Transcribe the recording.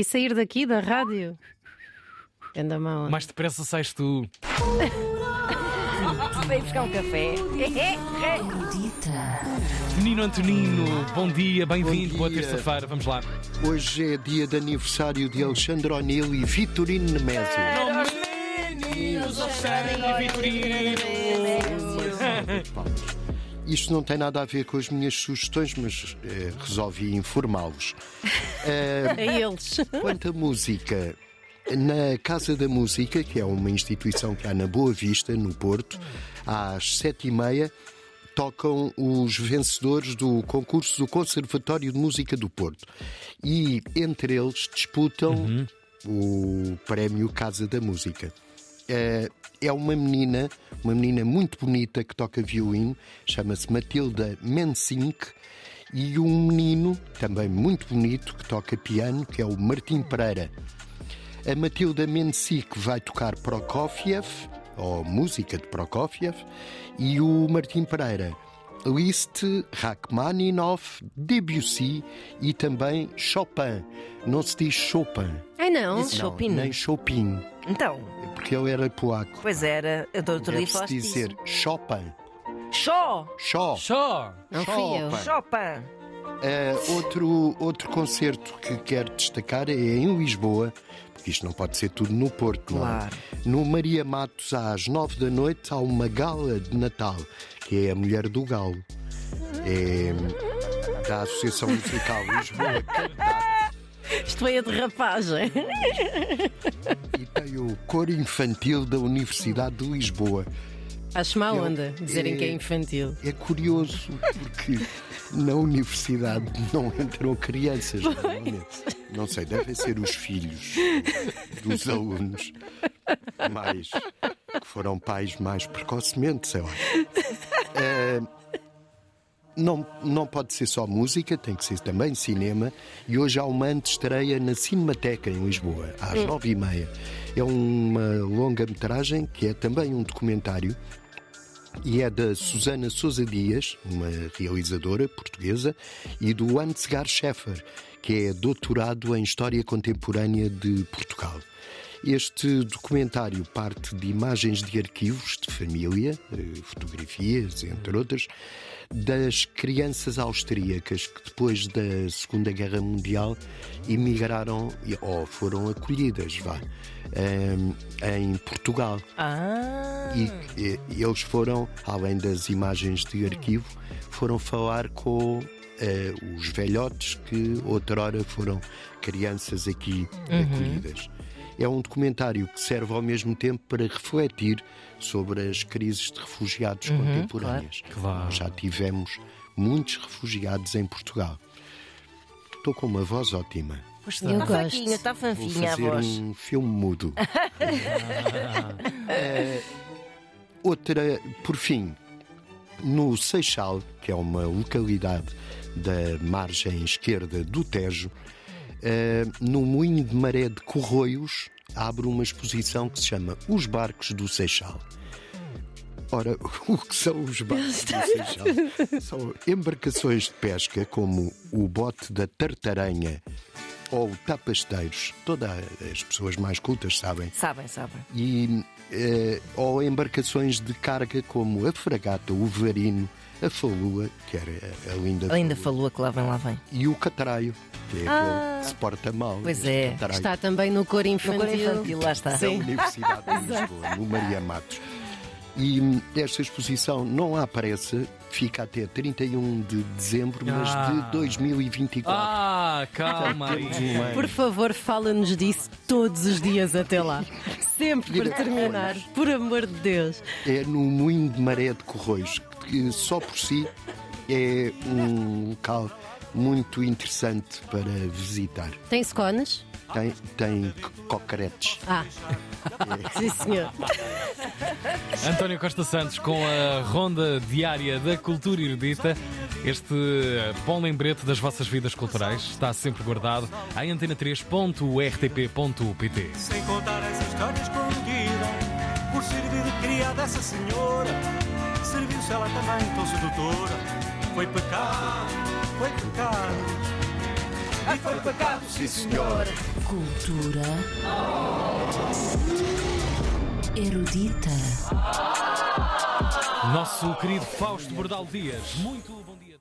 E sair daqui da rádio? Anda mal. Mais depressa sais tu. Veio buscar um café. Menino Antonino, bom dia, bem-vindo, boa dia. terça-feira, vamos lá. Hoje é dia de aniversário de Alexandre O'Neill e Vitorino Nemésio. Isto não tem nada a ver com as minhas sugestões, mas eh, resolvi informá-los. A eles. Quanto à música, na Casa da Música, que é uma instituição que há na Boa Vista, no Porto, às sete e meia, tocam os vencedores do concurso do Conservatório de Música do Porto. E entre eles disputam o prémio Casa da Música. Eh, É uma menina, uma menina muito bonita que toca violino, chama-se Matilda Mensink, e um menino, também muito bonito, que toca piano, que é o Martim Pereira. A Matilda Mensik vai tocar Prokofiev, ou música de Prokofiev, e o Martim Pereira Liszt, Rachmaninoff, Debussy e também Chopin. Não se diz Chopin, Ai não. Disse Chopin. nem Chopin, Então, porque ele era polaco. pois era. Eu do outro dia Deve-se falaste dizer disso. Chopin. Show! Chó. Só! Não fui eu. Chopin. Chopin! Eh, outro, outro concerto que quero destacar é em Lisboa, porque isto não pode ser tudo no Porto, não é? Claro. No Maria Matos, às nove da noite, há uma gala de Natal, que é a Mulher do Galo. É da Associação Musical Lisboa Cantar. Isto foi a derrapagem. e tem o coro infantil da Universidade de Lisboa. Acho má onda dizerem que é é- infantil. É curioso, porque na universidade não entram crianças, normalmente. Não sei, devem ser os filhos dos alunos, mais, que foram pais mais precocemente, sei lá. Eh, não, não pode ser só música, tem que ser também cinema. E hoje há uma antestreia na Cinemateca, em Lisboa, às nove e meia. É uma longa-metragem que é também um documentário e é da Susana Sousa Dias, uma realizadora portuguesa, e do Ansgar Scheffer, que é doutorado em História Contemporânea de Portugal. Este documentário parte de imagens de arquivos de família, eh, fotografias, entre outras, das crianças austríacas que depois da Segunda Guerra Mundial emigraram ou foram acolhidas, vá, em- em Portugal. Ah! E, e eles foram, além das imagens de arquivo, foram falar com eh, os velhotes que outrora foram crianças aqui acolhidas. É um documentário que serve ao mesmo tempo para refletir sobre as crises de refugiados contemporâneas. Claro. Já tivemos muitos refugiados em Portugal. Estou com uma voz ótima. Eu está fraquinha, está Vou fanfinha a fazer voz. um filme mudo. Eh, outra, por fim, no Seixal, que é uma localidade da margem esquerda do Tejo, eh, no Moinho de Maré de Corroios, abre uma exposição que se chama Os Barcos do Seixal. Ora, o que são os barcos do Seixal? São embarcações de pesca como o bote da Tartaranha ou Tapasteiros. Todas as pessoas mais cultas sabem. Sabem, sabem. E, eh, ou embarcações de carga como a Fragata, o Varino, a Falua, que era a linda Ainda Falua, falou que lá vem, lá vem. e o Catraio, que é Ah, aquele que se porta mal. pois é. Catraio Está também no cor No infantil. cor infantil, lá está. da Universidade de Lisboa, no Maria Matos. E esta exposição não há pressa, fica até 31 de dezembro, mas Ah. de 2024. Ah, calma aí. Um. Por favor, fala-nos disso todos os dias até lá. Sempre para terminar. Por amor de Deus. É no Moinho de Maré de Corroios, que só por si é um local muito interessante para visitar. Tem scones? Tem, tem cocretes. Ah. Sim, senhor. António Costa Santos com a ronda diária da cultura erudita. Este bom lembrete das vossas vidas culturais está sempre guardado em antena3.rtp.pt. Sem contar essa história escondida Por servir de criada essa senhora Serviu-se ela também tão sedutora Foi pecado, foi pecado E foi para cabo, sim senhor. Cultura erudita. Nosso querido Fausto Bordal Dias. Muito bom.